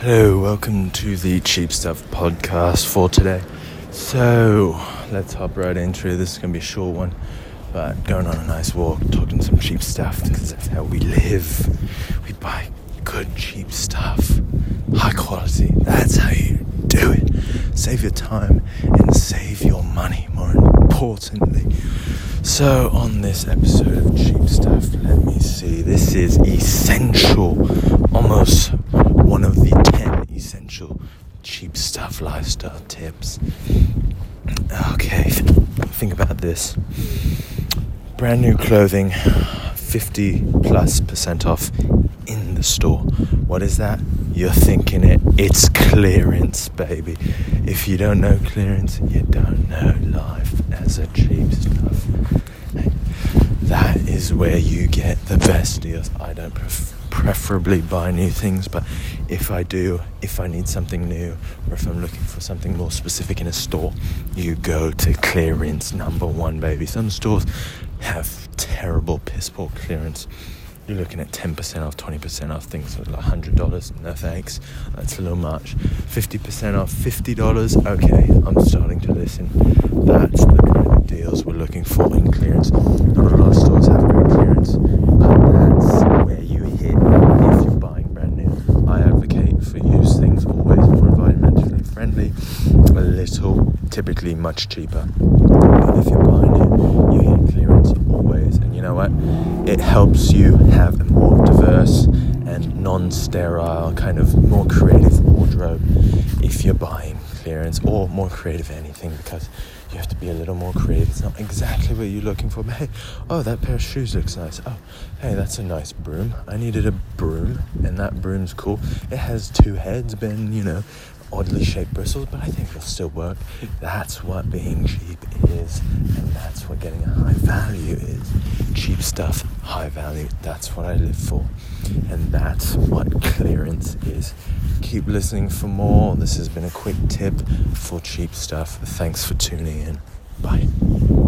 Hello, welcome to the Cheap Stuff podcast for today. So, let's hop right into it. This is going to be a short one, but going on a nice walk, talking some cheap stuff because that's how we live. We buy good, cheap stuff, high quality. That's how you do it. Save your time and save your money, more importantly. So, on this episode of Cheap Stuff, let me see. This is essential, almost 10 cheap stuff lifestyle tips. Okay, think about this. Brand new clothing, 50 plus percent off in the store. What is that? You're thinking it. It's clearance, baby. If you don't know clearance, you don't know life as a cheap stuff. That is where you get the best deals. I don't pref- preferably buy new things, but if I do, if I need something new, or if I'm looking for something more specific in a store, you go to clearance number one, baby. Some stores have terrible piss poor clearance. You're looking at 10% off, 20% off things for like $100. No thanks. That's a little much. 50% off, $50. Okay, I'm starting to listen. That's the kind of deals we're looking for in clearance. Not a lot of stores have great clearance, but that's where you hit if you're buying brand new. I advocate for use things always more environmentally friendly, a little, typically much cheaper. But if you're buying new, you hit clearance always. And you know what? It helps you have a more diverse and non-sterile, kind of more creative wardrobe if you're buying clearance or more creative anything because you have to be a little more creative. It's not exactly what you're looking for, but hey, oh, that pair of shoes looks nice. Oh, hey, that's a nice broom. I needed a broom, and that broom's cool. It has two heads, been, you know, oddly shaped bristles, but I think it'll still work. That's what being cheap is, and that's what getting a high value is. Cheap stuff, high value. That's what I live for, and that's what clearance is. Keep listening for more. This has been a quick tip for cheap stuff. Thanks for tuning in. Bye.